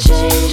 say